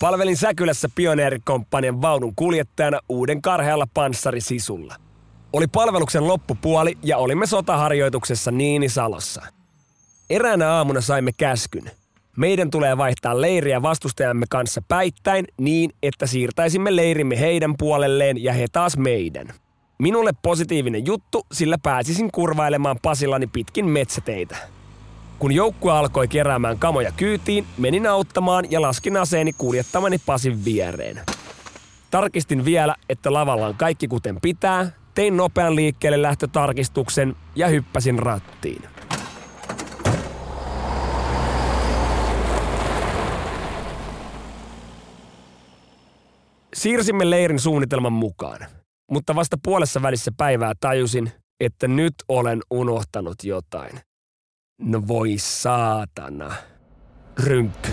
Palvelin Säkylässä pioneerikomppanian vaunun kuljettajana uuden karhealla panssarisisulla. Oli palveluksen loppupuoli ja olimme sotaharjoituksessa Niinisalossa. Eräänä aamuna saimme käskyn. Meidän tulee vaihtaa leiriä vastustajamme kanssa päittäin niin, että siirtäisimme leirimme heidän puolelleen ja he taas meidän. Minulle positiivinen juttu, sillä pääsisin kurvailemaan Pasillani pitkin metsäteitä. Kun joukkue alkoi keräämään kamoja kyytiin, menin auttamaan ja laskin aseeni kuljettamani Pasin viereen. Tarkistin vielä, että lavalla on kaikki kuten pitää, tein nopean liikkeelle lähtötarkistuksen ja hyppäsin rattiin. Siirsimme leirin suunnitelman mukaan, mutta vasta puolessa välissä päivää tajusin, että nyt olen unohtanut jotain. No voi saatana. Rynkky.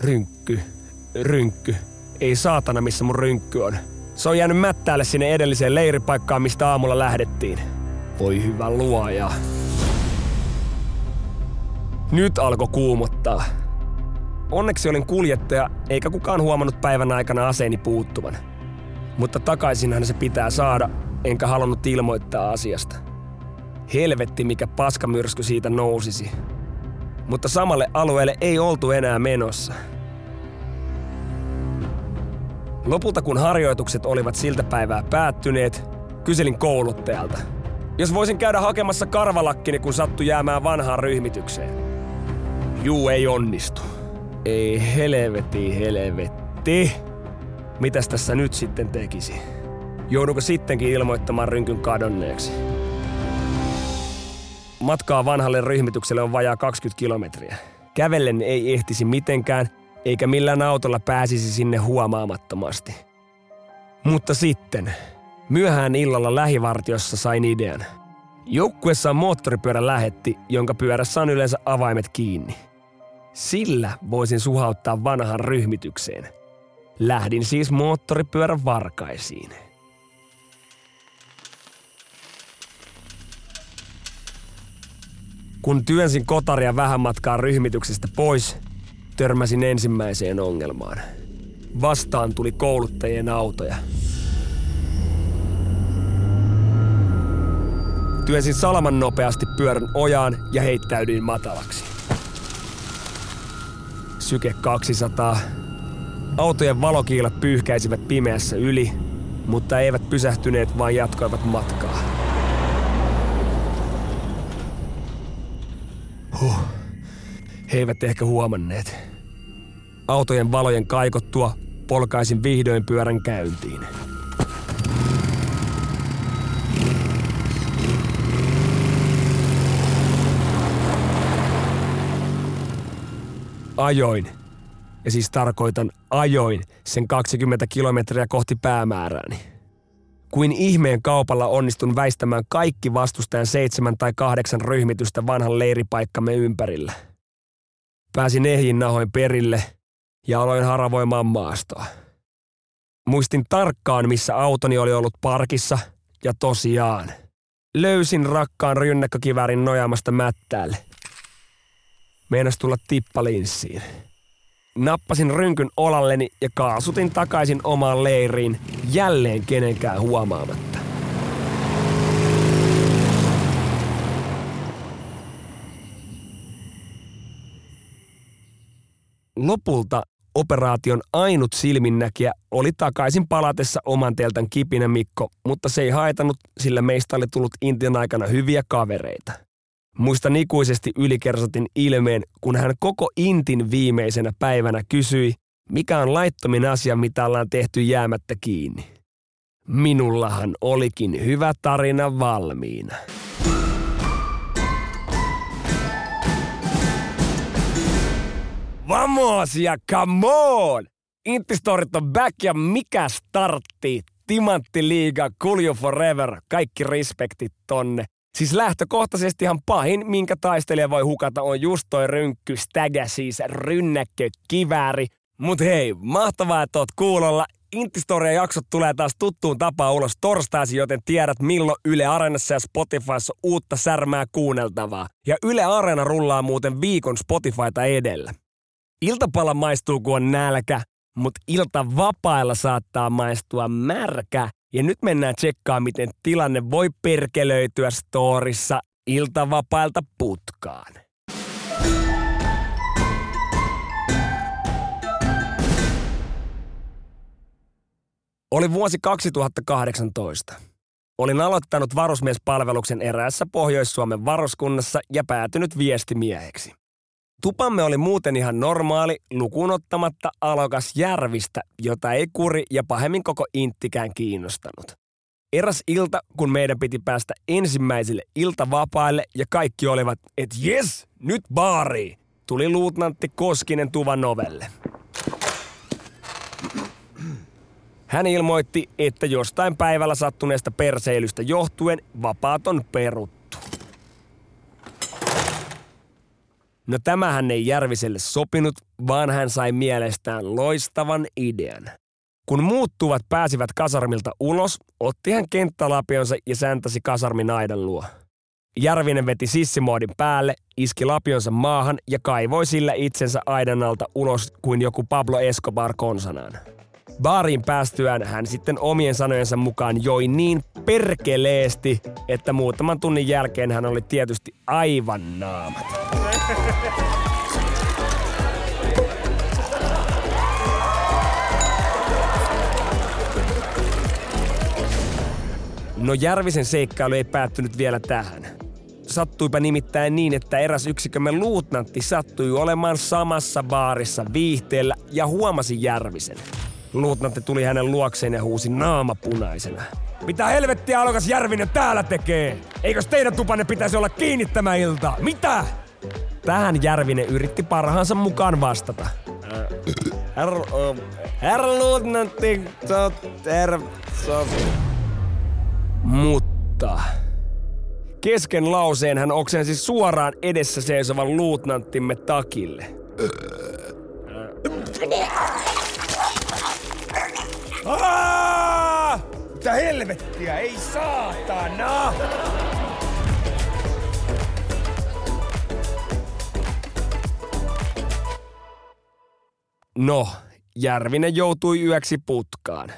Rynkky. Rynkky. Ei saatana, missä mun rynkky on. Se on jäänyt mättäälle sinne edelliseen leiripaikkaan, mistä aamulla lähdettiin. Voi hyvä luoja. Nyt alkoi kuumottaa. Onneksi olin kuljettaja, eikä kukaan huomannut päivän aikana aseeni puuttuvan. Mutta takaisinhan se pitää saada, enkä halunnut ilmoittaa asiasta. Helvetti, mikä paskamyrsky siitä nousisi. Mutta samalle alueelle ei oltu enää menossa. Lopulta kun harjoitukset olivat siltä päivää päättyneet, kyselin kouluttajalta. Jos voisin käydä hakemassa karvalakkini, kun sattui jäämään vanhaan ryhmitykseen. Juu, ei onnistu. Ei helvetti, helvetti. Mitäs tässä nyt sitten tekisi? Joudunko sittenkin ilmoittamaan rynkyn kadonneeksi? Matkaa vanhalle ryhmitykselle on vajaa 20 kilometriä. Kävellen ei ehtisi mitenkään, eikä millään autolla pääsisi sinne huomaamattomasti. Mutta sitten, myöhään illalla lähivartiossa sain idean. Joukkuessa on moottoripyörä lähetti, jonka pyörässä on yleensä avaimet kiinni. Sillä voisin suhauttaa vanhan ryhmitykseen. Lähdin siis moottoripyörän varkaisiin. Kun työnsin kotaria vähän matkaa ryhmityksestä pois, törmäsin ensimmäiseen ongelmaan. Vastaan tuli kouluttajien autoja. Työnsin salaman nopeasti pyörän ojaan ja heittäydyin matalaksi. Syke 200. Autojen valokiilat pyyhkäisivät pimeässä yli, mutta eivät pysähtyneet, vaan jatkoivat matkaa. He eivät ehkä huomanneet. Autojen valojen kaikottua polkaisin vihdoin pyörän käyntiin. Ajoin. Ja siis tarkoitan ajoin sen 20 kilometriä kohti päämäärääni. Kuin ihmeen kaupalla onnistun väistämään kaikki vastustajan seitsemän tai kahdeksan ryhmitystä vanhan leiripaikkamme ympärillä. Pääsin ehjin nahoin perille ja aloin haravoimaan maastoa. Muistin tarkkaan, missä autoni oli ollut parkissa, ja tosiaan. Löysin rakkaan rynnäkkökiväärin nojaamasta mättäälle. Meinas tulla tippalinssiin. Nappasin rynkyn olalleni ja kaasutin takaisin omaan leiriin, jälleen kenenkään huomaamatta. Lopulta Operaation ainut silminnäkijä oli takaisin palatessa oman teltan kipinä Mikko, mutta se ei haitanut, sillä meistä oli tullut Intian aikana hyviä kavereita. Muistan ikuisesti ylikersotin ilmeen, kun hän koko Intin viimeisenä päivänä kysyi, mikä on laittomin asia, mitä ollaan tehty jäämättä kiinni. Minullahan olikin hyvä tarina valmiina. Vamos ja come on! Intistorit on back ja mikä startti? Timantti liiga, kulju forever, kaikki respektit tonne. Siis lähtökohtaisestihan pahin, minkä taistelija voi hukata, on just toi rynkky, stägä siis, rynnäkkö, kivääri. Mut hei, mahtavaa, että oot kuulolla. Intistoria jaksot tulee taas tuttuun tapaan ulos torstaisin, joten tiedät milloin Yle Areenassa ja Spotifyssa uutta särmää kuunneltavaa. Ja Yle Areena rullaa muuten viikon Spotifyta edellä. Iltapala maistuu kun on nälkä, mutta ilta vapailla saattaa maistua märkä. Ja nyt mennään tsekkaamaan, miten tilanne voi perkelöityä storissa iltavapailta putkaan. Oli vuosi 2018. Olin aloittanut varusmiespalveluksen eräässä Pohjois-Suomen varuskunnassa ja päätynyt viestimieheksi. Tupamme oli muuten ihan normaali, lukuun ottamatta alokas järvistä, jota ei kuri ja pahemmin koko inttikään kiinnostanut. Eräs ilta, kun meidän piti päästä ensimmäisille iltavapaille ja kaikki olivat, että jes, nyt baari, tuli luutnantti Koskinen tuvan novelle. Hän ilmoitti, että jostain päivällä sattuneesta perseilystä johtuen vapaat on peruttu. No tämähän ei Järviselle sopinut, vaan hän sai mielestään loistavan idean. Kun muuttuvat pääsivät kasarmilta ulos, otti hän kenttälapionsa ja säntäsi kasarmin aidan luo. Järvinen veti sissimoodin päälle, iski lapionsa maahan ja kaivoi sillä itsensä aidan alta ulos kuin joku Pablo Escobar konsanaan. Baariin päästyään hän sitten omien sanojensa mukaan joi niin perkeleesti, että muutaman tunnin jälkeen hän oli tietysti aivan naamat. No Järvisen seikkailu ei päättynyt vielä tähän. Sattuipa nimittäin niin, että eräs yksikömme luutnantti sattui olemaan samassa baarissa viihteellä ja huomasi Järvisen. Luutnantti tuli hänen luokseen ja huusi naamapunaisena. Mitä helvettiä alokas Järvinen täällä tekee? Eikös teidän tupanne pitäisi olla kiinni tämä ilta? Mitä? Tähän Järvinen yritti parhaansa mukaan vastata. Herr, herr luutnantti, herr, Mutta... Kesken lauseen hän oksensi suoraan edessä seisovan luutnanttimme takille. Mitä helvettiä, ei saatana! No, Järvinen joutui yöksi putkaan.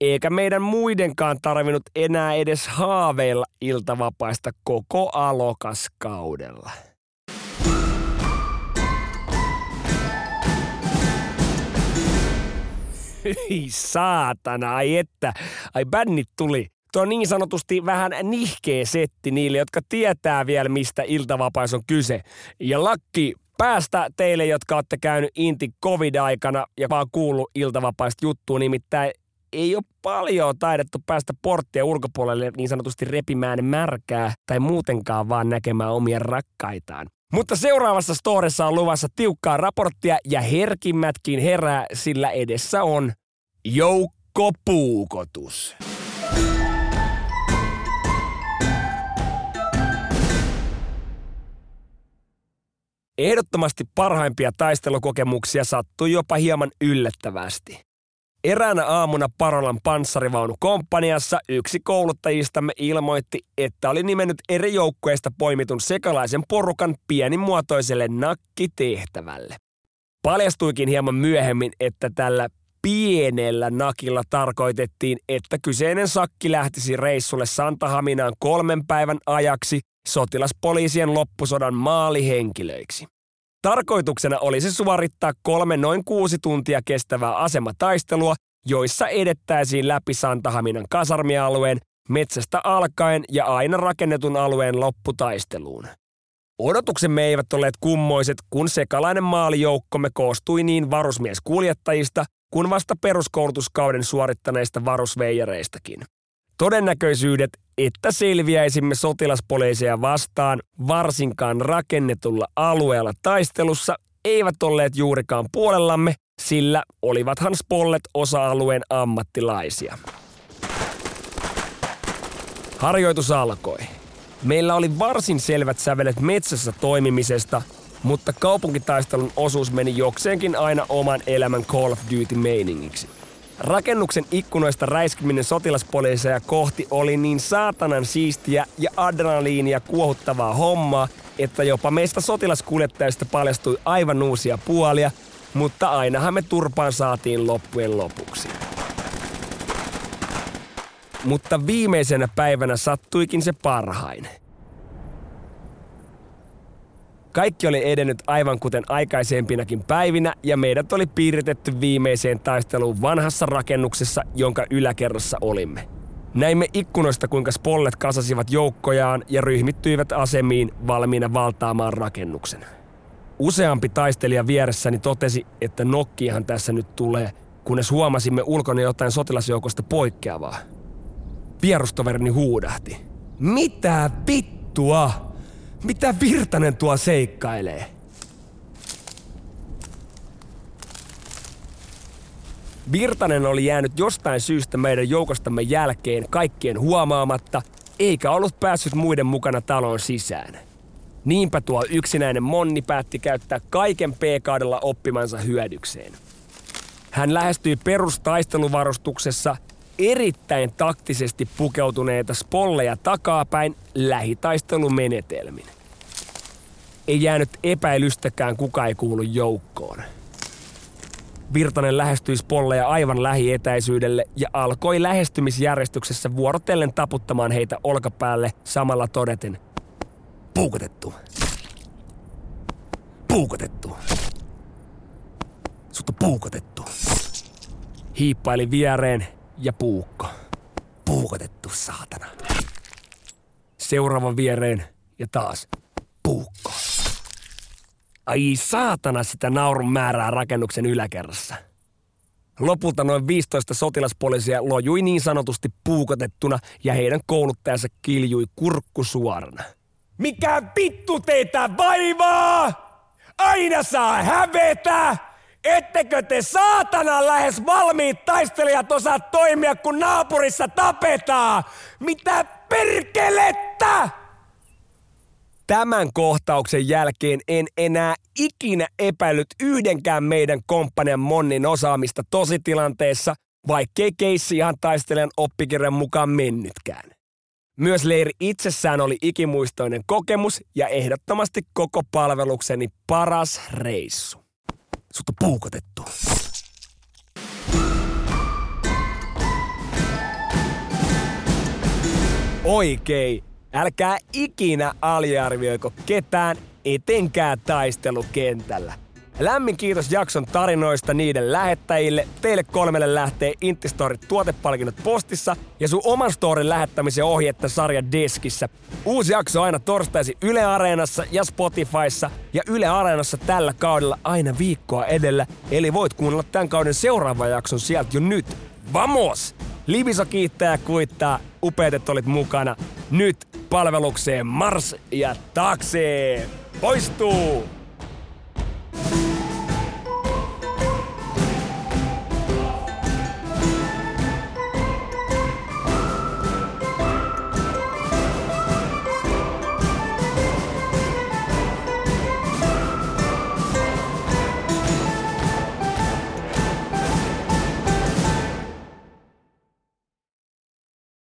Eikä meidän muidenkaan tarvinnut enää edes haaveilla iltavapaista koko alokaskaudella. Hyi saatana, ai että. Ai bännit tuli. Tuo on niin sanotusti vähän nihkeä setti niille, jotka tietää vielä, mistä iltavapais on kyse. Ja lakki päästä teille, jotka olette käynyt Inti covid-aikana ja vaan kuullut iltavapaista juttua, nimittäin ei ole paljon taidettu päästä porttia ulkopuolelle niin sanotusti repimään märkää tai muutenkaan vaan näkemään omia rakkaitaan. Mutta seuraavassa storessa on luvassa tiukkaa raporttia ja herkimmätkin herää, sillä edessä on joukkopuukotus. Ehdottomasti parhaimpia taistelukokemuksia sattui jopa hieman yllättävästi. Eräänä aamuna Parolan panssarivaunu komppaniassa yksi kouluttajistamme ilmoitti, että oli nimennyt eri joukkueista poimitun sekalaisen porukan pienimuotoiselle nakkitehtävälle. Paljastuikin hieman myöhemmin, että tällä pienellä nakilla tarkoitettiin, että kyseinen sakki lähtisi reissulle Santahaminaan kolmen päivän ajaksi sotilaspoliisien loppusodan maalihenkilöiksi. Tarkoituksena olisi suorittaa kolme noin kuusi tuntia kestävää asemataistelua, joissa edettäisiin läpi Santahaminan kasarmialueen metsästä alkaen ja aina rakennetun alueen lopputaisteluun. Odotuksemme eivät olleet kummoiset, kun sekalainen maalijoukkomme koostui niin varusmieskuljettajista kuin vasta peruskoulutuskauden suorittaneista varusveijareistakin. Todennäköisyydet, että selviäisimme sotilaspoliiseja vastaan varsinkaan rakennetulla alueella taistelussa, eivät olleet juurikaan puolellamme, sillä olivathan spollet osa-alueen ammattilaisia. Harjoitus alkoi. Meillä oli varsin selvät sävelet metsässä toimimisesta, mutta kaupunkitaistelun osuus meni jokseenkin aina oman elämän Call of Duty-meiningiksi. Rakennuksen ikkunoista räiskiminen sotilaspoliiseja kohti oli niin saatanan siistiä ja adrenaliinia kuohuttavaa hommaa, että jopa meistä sotilaskuljettajista paljastui aivan uusia puolia, mutta ainahan me turpaan saatiin loppujen lopuksi. Mutta viimeisenä päivänä sattuikin se parhain. Kaikki oli edennyt aivan kuten aikaisempinakin päivinä ja meidät oli piiritetty viimeiseen taisteluun vanhassa rakennuksessa, jonka yläkerrassa olimme. Näimme ikkunoista, kuinka spollet kasasivat joukkojaan ja ryhmittyivät asemiin valmiina valtaamaan rakennuksen. Useampi taistelija vieressäni totesi, että nokkiahan tässä nyt tulee, kunnes huomasimme ulkona jotain sotilasjoukosta poikkeavaa. Vierustoverini huudahti. Mitä vittua? Mitä Virtanen tuo seikkailee? Virtanen oli jäänyt jostain syystä meidän joukostamme jälkeen kaikkien huomaamatta, eikä ollut päässyt muiden mukana talon sisään. Niinpä tuo yksinäinen Monni päätti käyttää kaiken P-kaudella oppimansa hyödykseen. Hän lähestyi perustaisteluvarustuksessa erittäin taktisesti pukeutuneita spolleja takapäin lähitaistelumenetelmin. Ei jäänyt epäilystäkään kuka ei kuulu joukkoon. Virtanen lähestyi spolleja aivan lähietäisyydelle ja alkoi lähestymisjärjestyksessä vuorotellen taputtamaan heitä olkapäälle samalla todeten. Puukotettu. Puukotettu. Sut on puukotettu. Hiippaili viereen ja puukko. Puukotettu, saatana. Seuraavan viereen ja taas puukko. Ai saatana sitä naurun määrää rakennuksen yläkerrassa. Lopulta noin 15 sotilaspoliisia lojui niin sanotusti puukotettuna ja heidän kouluttajansa kiljui kurkku suorana. Mikä vittu teitä vaivaa? Aina saa hävetä! Ettekö te saatana lähes valmiit taistelijat osaa toimia, kun naapurissa tapetaan? Mitä perkelettä? Tämän kohtauksen jälkeen en enää ikinä epäillyt yhdenkään meidän komppanian Monnin osaamista tositilanteessa, vaikkei keissi ihan taistelijan oppikirjan mukaan mennytkään. Myös leiri itsessään oli ikimuistoinen kokemus ja ehdottomasti koko palvelukseni paras reissu. Sut on puukotettu. Oikein. Älkää ikinä aliarvioiko ketään, etenkään taistelukentällä. Lämmin kiitos jakson tarinoista niiden lähettäjille. Teille kolmelle lähtee Intistorit tuotepalkinnot postissa ja sun oman storin lähettämisen ohjetta sarja Deskissä. Uusi jakso aina torstaisi Yle Areenassa ja Spotifyssa ja Yle Areenassa tällä kaudella aina viikkoa edellä. Eli voit kuunnella tämän kauden seuraavan jakson sieltä jo nyt. Vamos! Liviso kiittää ja kuittaa. Upeat, että olit mukana. Nyt palvelukseen Mars ja takseen. Poistuu!